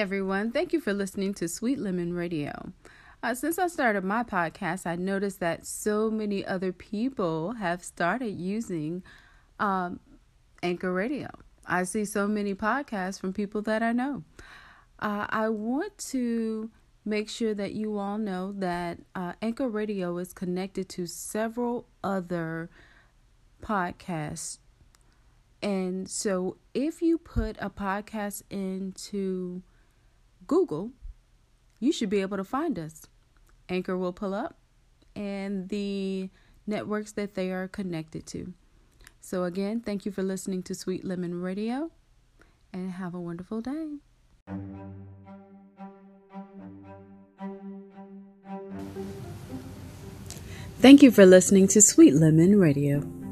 everyone. Thank you for listening to Sweet Lemon Radio. Uh, since I started my podcast, I noticed that so many other people have started using um, Anchor Radio. I see so many podcasts from people that I know. Uh, I want to make sure that you all know that uh, Anchor Radio is connected to several other podcasts. And so if you put a podcast into Google, you should be able to find us. Anchor will pull up and the networks that they are connected to. So, again, thank you for listening to Sweet Lemon Radio and have a wonderful day. Thank you for listening to Sweet Lemon Radio.